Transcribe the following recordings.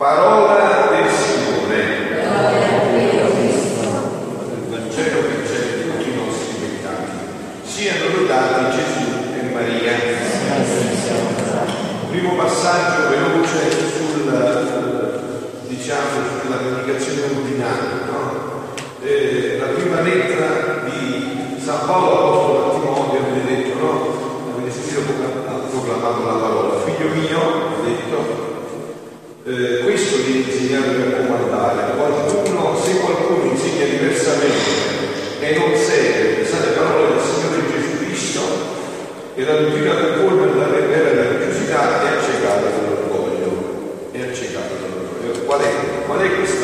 paró Thank you.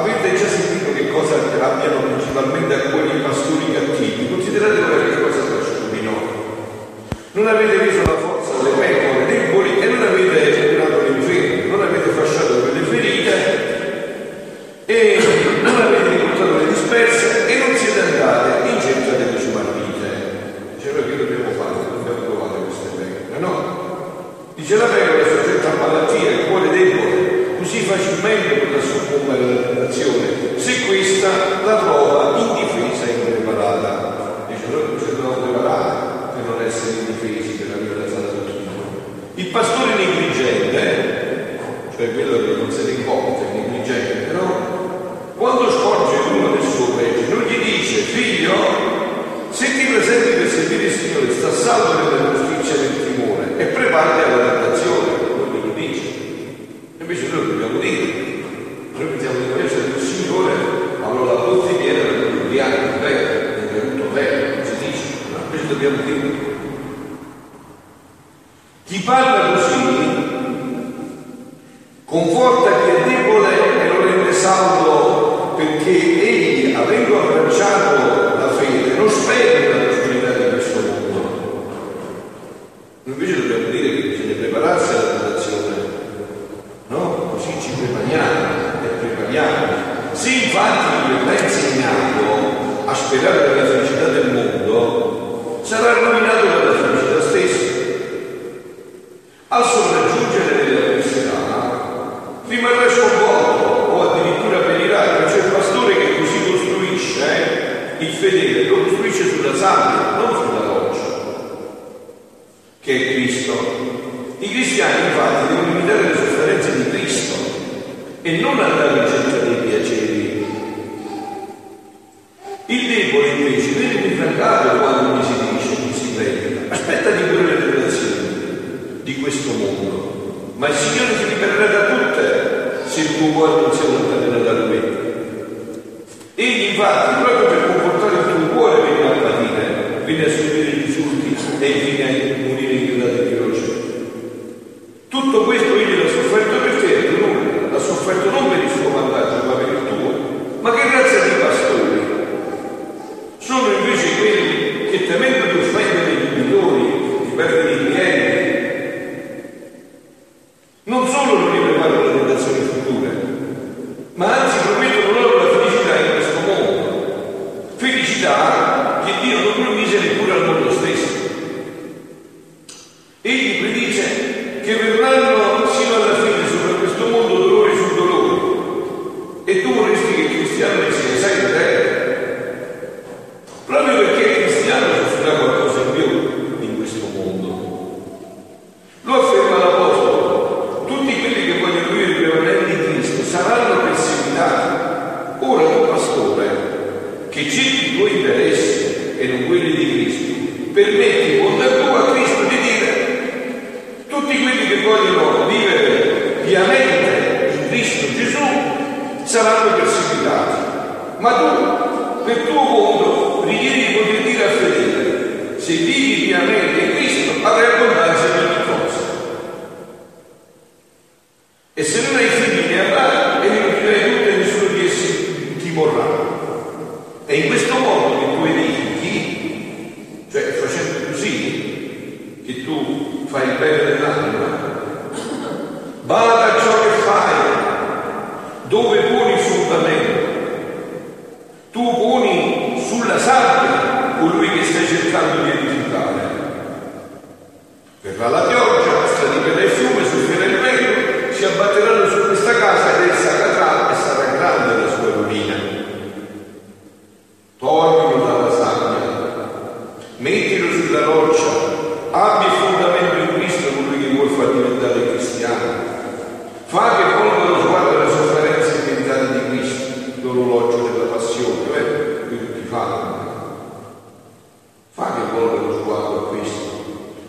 Avete già sentito che cosa abbiano principalmente alcuni pastori cattivi? Considerate qualche cosa ciascuno di noi. Non avete visto la forza delle pecore, deboli e non avete generato l'inferno, non avete fasciato quelle ferite e non avete incontrato le disperse e non siete andate in cerca delle ciumarrite. Dice noi che dobbiamo fare? Dobbiamo trovare queste pecore, no? Dice la pecora è soggetta a malattia, il cuore debole, così facilmente potrà soccombere tentazione, se questa la trova indifesa e impreparata. Dice, noi ci dobbiamo preparare per non essere indifesi, per avere la sala tutto di noi. Il pastore negligente, cioè quello che non se ne conta, è negligente, però quando scorge uno del suo peggio, non gli dice, figlio, se ti presenti per servire il Signore, sta salvo per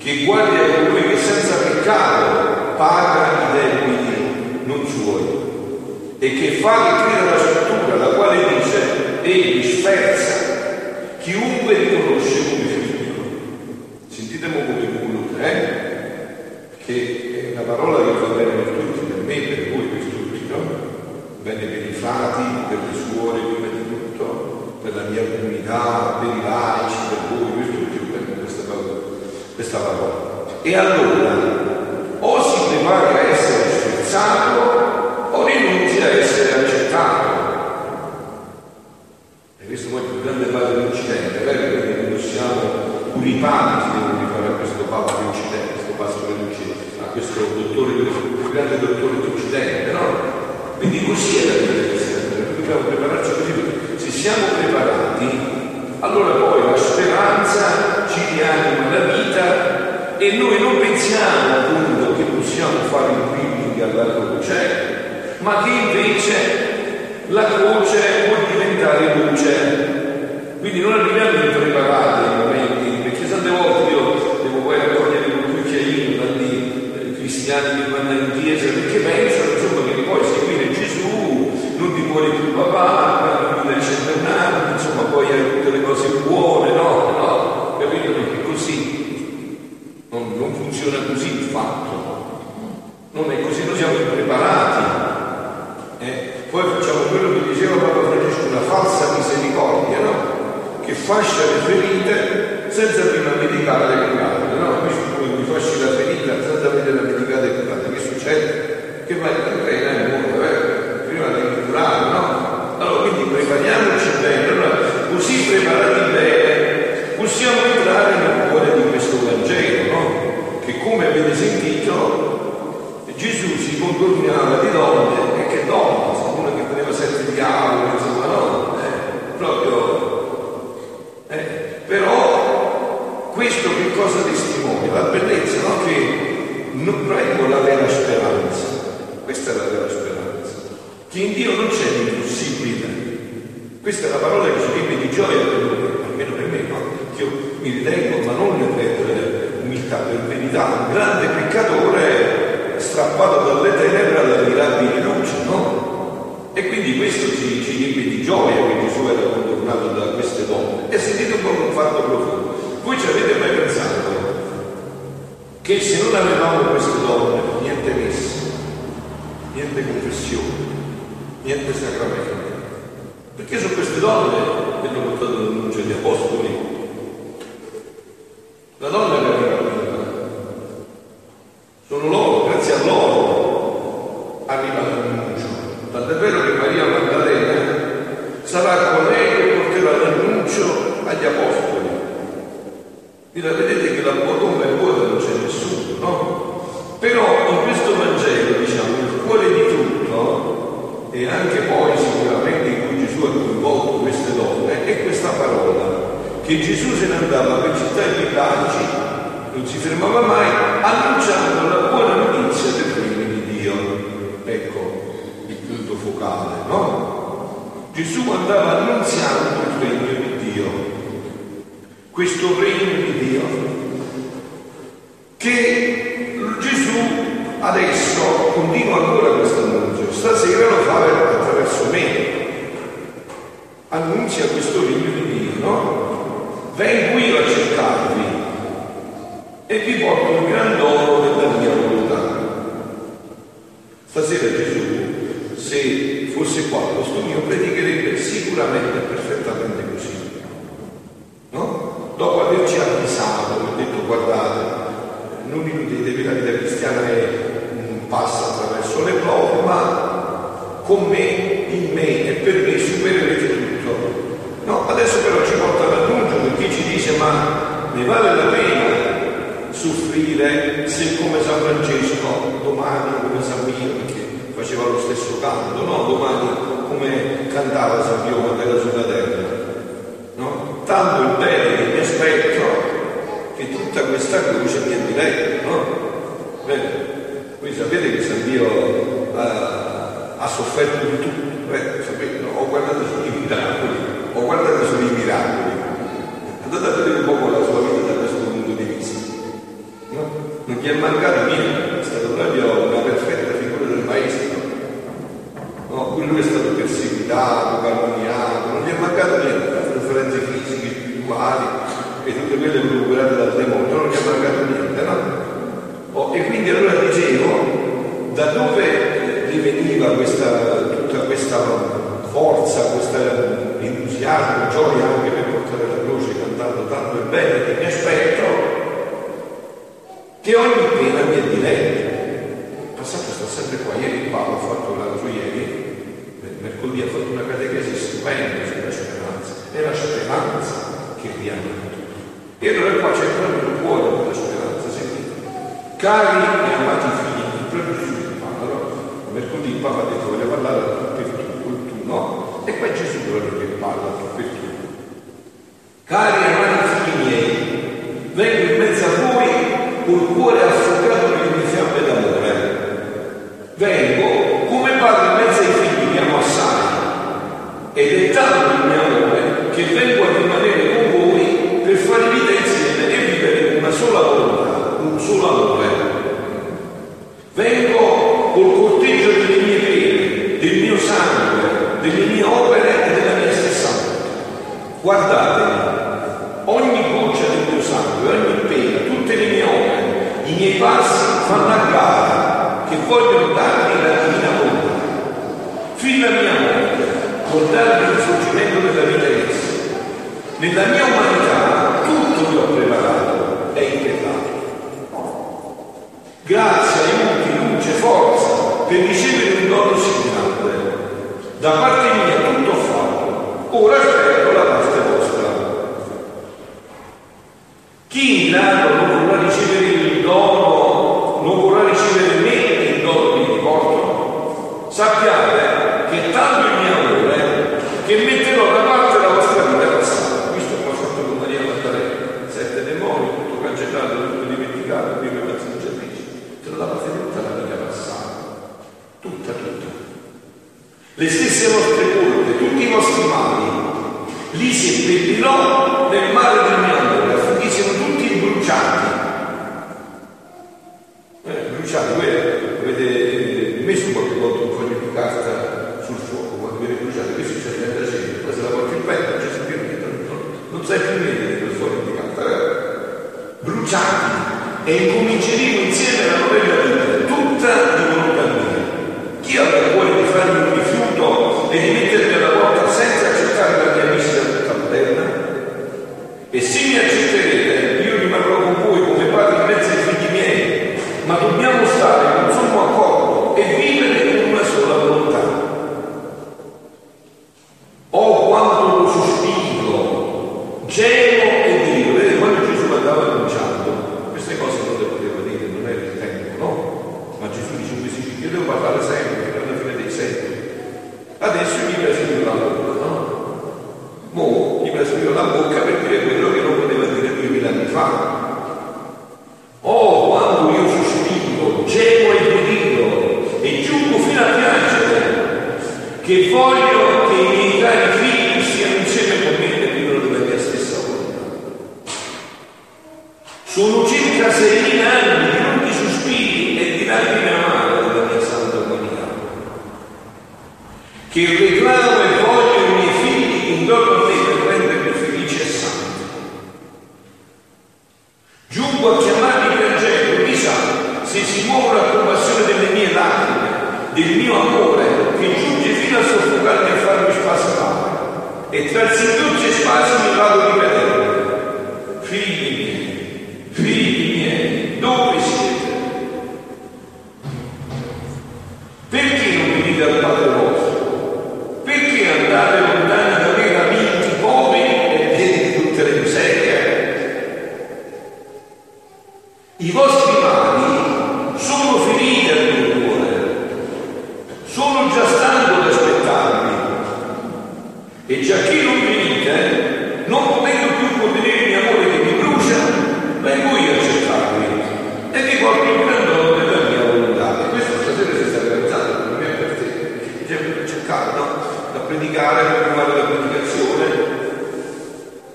che guardi a colui che senza peccato paga i debiti non suoi e che fa creda la scrittura, la quale dice, egli sferza chiunque riconosce come figlio. Sentite mo come uno, eh? Che è una parola che va bene per tutti, per me, per voi, per tutti, no? Bene per i frati, per le suore, prima di tutto, per la mia comunità, per i laici, per tutti, bene questa parola. Questa parola. E allora, o si prepara a essere sforzato o rinunzia a essere accettato. E questo poi è il più grande padre dell'Occidente, è? Perché noi siamo puripati, si devono rifare a questo Papa dell'Occidente, questo pastore dell'Occidente, a questo dottore, il grande dottore dell'Occidente, no? Quindi così è la vita del cristiano, dobbiamo prepararci così, se siamo preparati, allora poi la speranza ci rianima la vita e noi non pensiamo appunto che possiamo fare il quilling alla croce, ma che invece la croce può diventare luce. Quindi non arriviamo impreparati ai momenti, perché tante volte io devo poi raccogliere un cucchiaino dagli eh, cristiani che vanno in chiesa perché pensano insomma che poi seguire Gesù non ti muore più papà, non riesce a tornare, insomma poi hai tutte le cose buone, no? No, capito? Perché così non, non funziona così il fatto. Non è così, noi siamo impreparati. Eh? Poi facciamo quello che diceva Papa Francesco, una falsa misericordia, no? Che fascia le ferite senza prima medicare le curate, no? Invece mi fasci la ferita senza vedere la medicata e curate, che succede? Che vai in pena e muore, eh? Prima devi curare, no? Allora quindi prepariamoci bene, allora così preparati bene possiamo entrare nel cuore di questo Vangelo, no? Che come avete sentito Gesù si contornava di donne e che donna, una che teneva sette diavoli, insomma, no? Eh, proprio. Eh, però questo che cosa testimonia? La bellezza, no? Che non prego la vera speranza. Questa è la vera speranza. Che in Dio non c'è l'impossibile. Questa è la parola che ci riempie di gioia per noi, almeno per me, no? Io mi ritengo, per umiltà, per verità, un grande peccatore strappato dalle tenebre alla mirabile luce, no? E quindi questo ci, ci riempie di gioia che Gesù era contornato da queste donne. E sentite un po' un fatto profondo. Voi ci avete mai pensato che se non avevamo queste donne, niente messa, niente confessione, niente sacramento, perché sono queste donne che hanno portato l'annuncio agli apostoli. La donna che arriva prima, sono loro, grazie a loro arriva l'annuncio. Tant'è vero che Maria Maddalena sarà colei che porterà l'annuncio agli apostoli. adesso continua ancora questo annuncio, stasera lo fa attraverso me. Annuncia questo regno di Dio, no? Vengo io a cercarvi e vi porto un gran dono della mia volontà. Stasera Gesù, se fosse qua al posto mio, predicherebbe sicuramente perfettamente così. No? Dopo averci avvisato con me, in me e per me supererete tutto. No, adesso però ci porta ad aggiungere chi ci dice ma ne vale la pena soffrire se come San Francesco domani come San Mio che faceva lo stesso canto no? domani come cantava San Pio quando era sulla terra no? tanto il bene che mi aspetto che tutta questa croce mi è diretta, no? bene voi sapete che San Pio sofferto di tutto, Beh, sapete, ho guardato solo i miracoli, ho guardato solo miracoli. Andate a vedere un po' con la sua vita da questo punto di vista. No? Non gli è mancato niente. sentiva questa, tutta questa forza, questa entusiasmo, gioia anche per portare la croce cantando tanto il bene che mi aspetto, che ogni pena mi è diletta. Il passaggio sta sempre qua, ieri qua l'ho fatto l'altro ieri, mercoledì ha fatto una catechesi stupenda sulla speranza, è la speranza che vi ha tutto. E allora qua c'è proprio il cuore della speranza, sentite. Cari e amati Father, with Da parte mia tutto fatto. Ora. e incominciamo levar? Você viu o que vocês fazem? No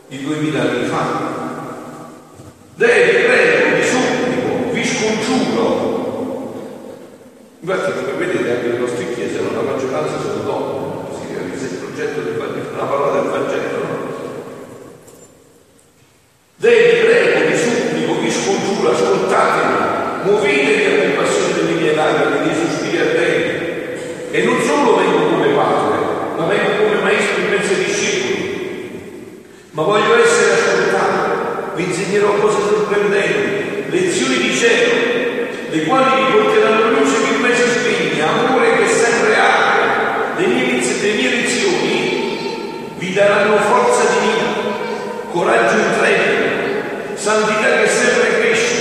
di duemila anni fa. Dei, prego, vi supplico, vi scongiuro. Infatti, come vedete, anche le nostre chiese, la maggioranza sono donne, si realizza il progetto del Vangelo, la parola del Vangelo. No? Dei, vi prego, vi supplico, vi scongiuro, ascoltatemi, muovetevi a compassione delle mie lacrime, dei miei sospiri ardenti. E non solo vengo come padre, ma vengo come maestro in mezzo ai discepoli. Ma voglio essere ascoltato, vi insegnerò cose sorprendenti, lezioni di cielo, le quali vi porteranno luce che mai si spegne, amore che sempre arde. Le mie, le mie lezioni vi daranno forza divina, coraggio intrepido, santità che sempre cresce.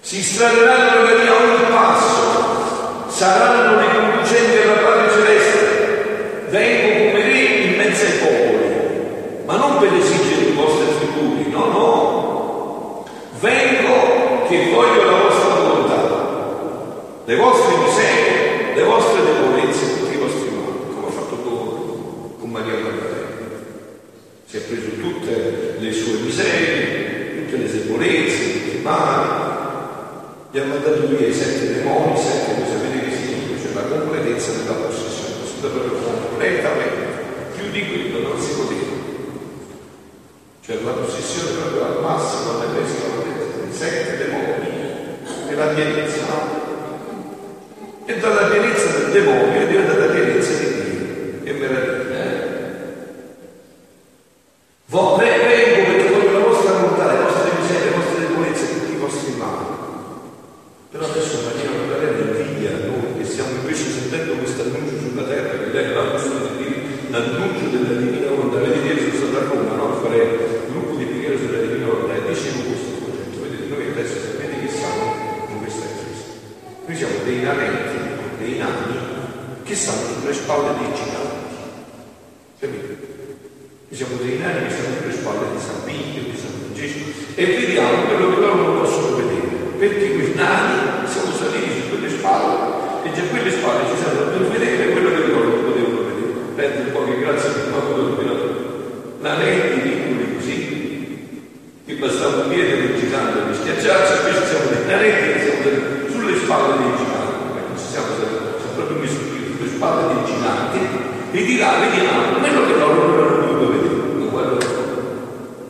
Si straderanno da via ogni passo, saranno le conducenti alla Padre Celeste. Vengo come re in mezzo ai popoli, ma non per esigere i vostri attributi, no, no. Vengo che voglio la vostra volontà, le vostre miserie, le vostre debolezze, tutti i vostri mali, come ha fatto con, con Maria Maddalena. Si è preso tutte le sue miserie, tutte le debolezze, tutti i mali, gli ha mandato via i sette demoni, sette, voi sapete che significa, cioè la completezza della possessione, possessa proprio completamente, più di quello non si poteva. Cioè la possessione proprio al massimo, alla i sette demoni e la pienezza, no? E dalla pienezza del demonio è diventata pienezza di Dio. Che meraviglia, eh? Vo- ve- Vengo perché voglio la vostra volontà, le vostre miserie, le vostre debolezze, tutti i vostri mali. Però adesso Maria Maddalena invidia a noi che stiamo invece sentendo questo annuncio sulla terra, che lei l'annuncio l'annuncio della divina volontà. Vedete, io sono stato a Roma no? a fare un gruppo di preghiera sulla divina volontà e dicevo questo progetto. Vedete, noi adesso sapete che siamo in questa chiesa. Noi siamo dei nanenti, dei nani che stanno sulle spalle dei giganti. Capite? Noi siamo dei nani che stanno sulle spalle di San Pio, di San Francesco e vediamo quello che loro non possono vedere. Perché quei nani siamo saliti su quelle spalle e già quelle spalle ci servono per vedere quello che loro non potevano vedere. Penso un po' che grazie a Dio dormito. Nanetti piccoli così, che bastava un piede del gigante per schiacciarsi, invece siamo dei nanetti che siamo sulle spalle dei giganti. Ecco, ci siamo, siamo proprio messi sulle spalle dei giganti e di là vediamo quello che loro non hanno potuto vedere.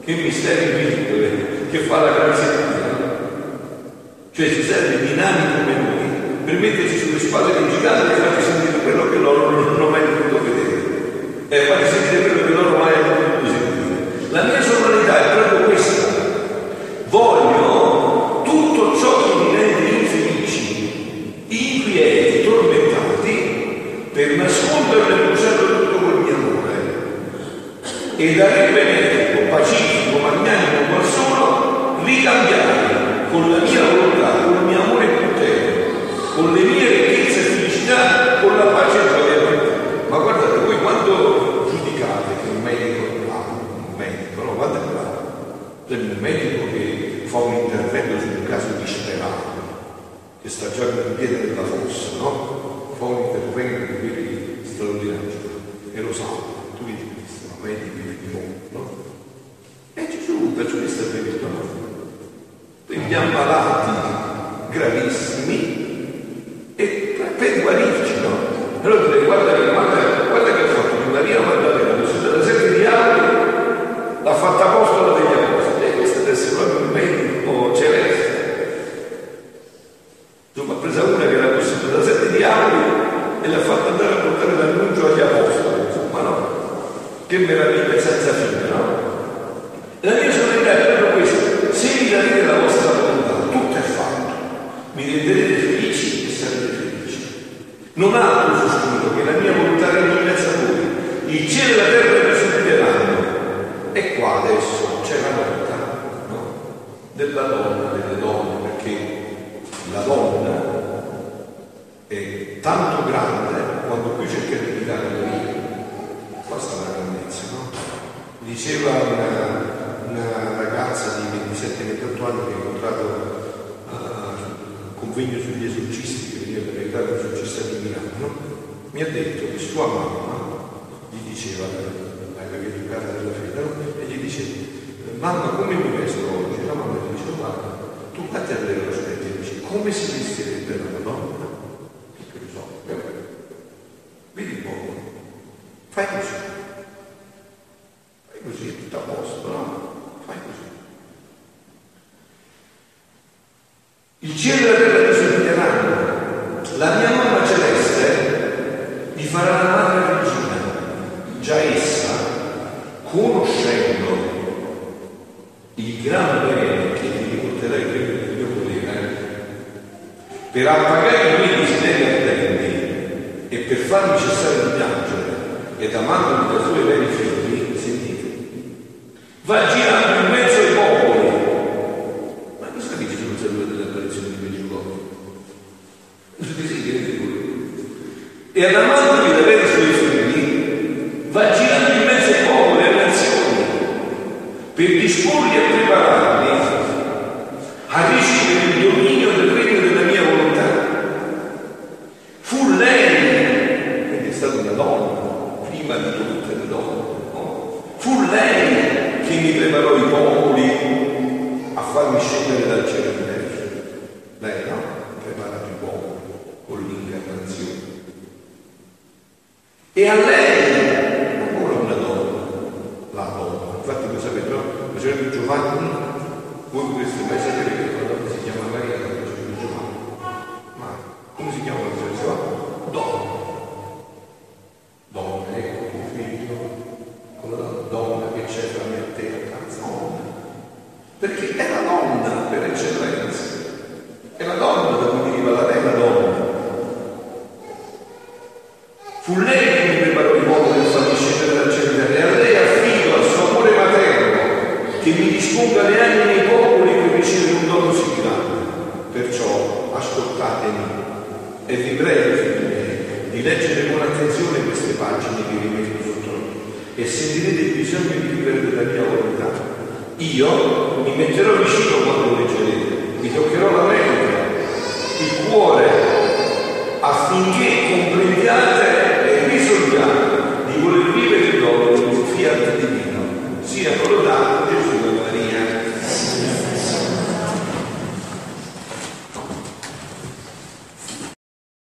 Che mistero invisibile che fa la grazia di Dio. Cioè si serve di nani come noi per metterci sulle spalle dei giganti e farci sentire quello che loro non hanno mai potuto vedere. E farci sentire quello che loro mai hanno potuto sentire. La mia sovranità è proprio questa. Voglio tutto ciò che mi rende infelici, inquieti, tormentati, per nasconderlo e bruciarlo tutto col mio amore. E da re benedico, pacifico, magnanimo, qual sono, ricambiare con la mia volontà, con il mio amore più tenero, con le mie ricchezze e felicità, con la pace e gioia per te. Ma guardate, voi quando giudicate che un medico è bravo, un medico, no? Quanto è bravo? C'è un medico che fa un intervento su un caso disperato, che sta già con il piede nella fossa, no? Fa un intervento di quelli straordinari e lo sa, tu vedi questo, ma medico di mondo, no? E Gesù perciò questo è venuto, no? Per gli ammalati gravissimi e per guarirci, no? Allora direi, guarda, guarda, guarda che ha fatto di Maria Maddalena, da sette diavoli, l'ha fatta apostola degli apostoli. E questo deve essere proprio un merito celeste. Insomma, ha presa una che era posseduta da sette diavoli e l'ha fatta andare a portare l'annuncio agli apostoli. Insomma, no? Che meraviglia senza fine, no? La mia solidarietà è proprio questa. Se mi darete la vostra volontà, tutto è fatto. Mi renderete felici e sarete felici. Non altro fu scritto che la mia volontà regni in mezzo a voi. Il cielo e la terra mi sostituiranno. E qua adesso c'è la nota no? della donna, delle donne, perché la donna è tanto grande quando qui cerca di guidare Maria. Qua sta la grandezza, no? Diceva una una ragazza di 27-28 anni che ho incontrato al convegno sugli esorcisti che veniva per aiutare un esorcista di Milano, no? mi ha detto che sua mamma gli diceva, l'aveva educata della fede, no? e gli diceva, mamma come mi vesto oggi? La mamma gli diceva, guarda, tu fatti a vedere lo specchio come si vestirebbe una donna? Che lo so, vedi un po', fai così. Fai così, tutto a posto, no? Fai così. Il cielo e la terra mi somiglieranno. La mia mamma celeste mi farà la madre regina. Già essa, conoscendo il gran bene che mi riporterà il premio del mio volere, per appagare i miei desideri ardenti e per farmi cessare di piangere ed amandomi da suoi veri figli, sentite, va girando in mezzo ai popoli. Ma cosa dice sul saluto delle apparizioni di Meggiugorje? Sì, sì, direte voi. E ad amandomi da veri suoi figli, va girando in mezzo ai popoli e alle nazioni, per disporli e prepararli a ricevere il dominio del regno della mia volontà. Fu lei, quindi è stata una donna, prima di tutte le donne, no? fu lei che mi preparò i popoli a farmi scendere dal cielo in terra. Lei no? Ha preparato i popoli con l'incarnazione. E a lei, ancora una donna, la donna. Infatti voi sapete, no? Facendo Giovanni, voi potreste mai sapere che la donna si chiama Maria, la facendo Giovanni. Ma come si chiama la facendo Giovanni? Donna. Donna, ecco tuo figlio, con la donna che c'è tra me e te a casa. Perché è la donna per eccellenza. È la donna da cui deriva la vera donna. Fu lei che mi preparò il modo per farmi scendere dal cielo e a lei affido al suo amore materno che mi disponga le anime nei popoli per ricevere un dono sì grande. Perciò ascoltatemi e vi prego, di leggere con attenzione queste pagine che vi metto sotto e sentirete il bisogno di vivere della mia volontà. Io mi metterò vicino quando leggerete, vi toccherò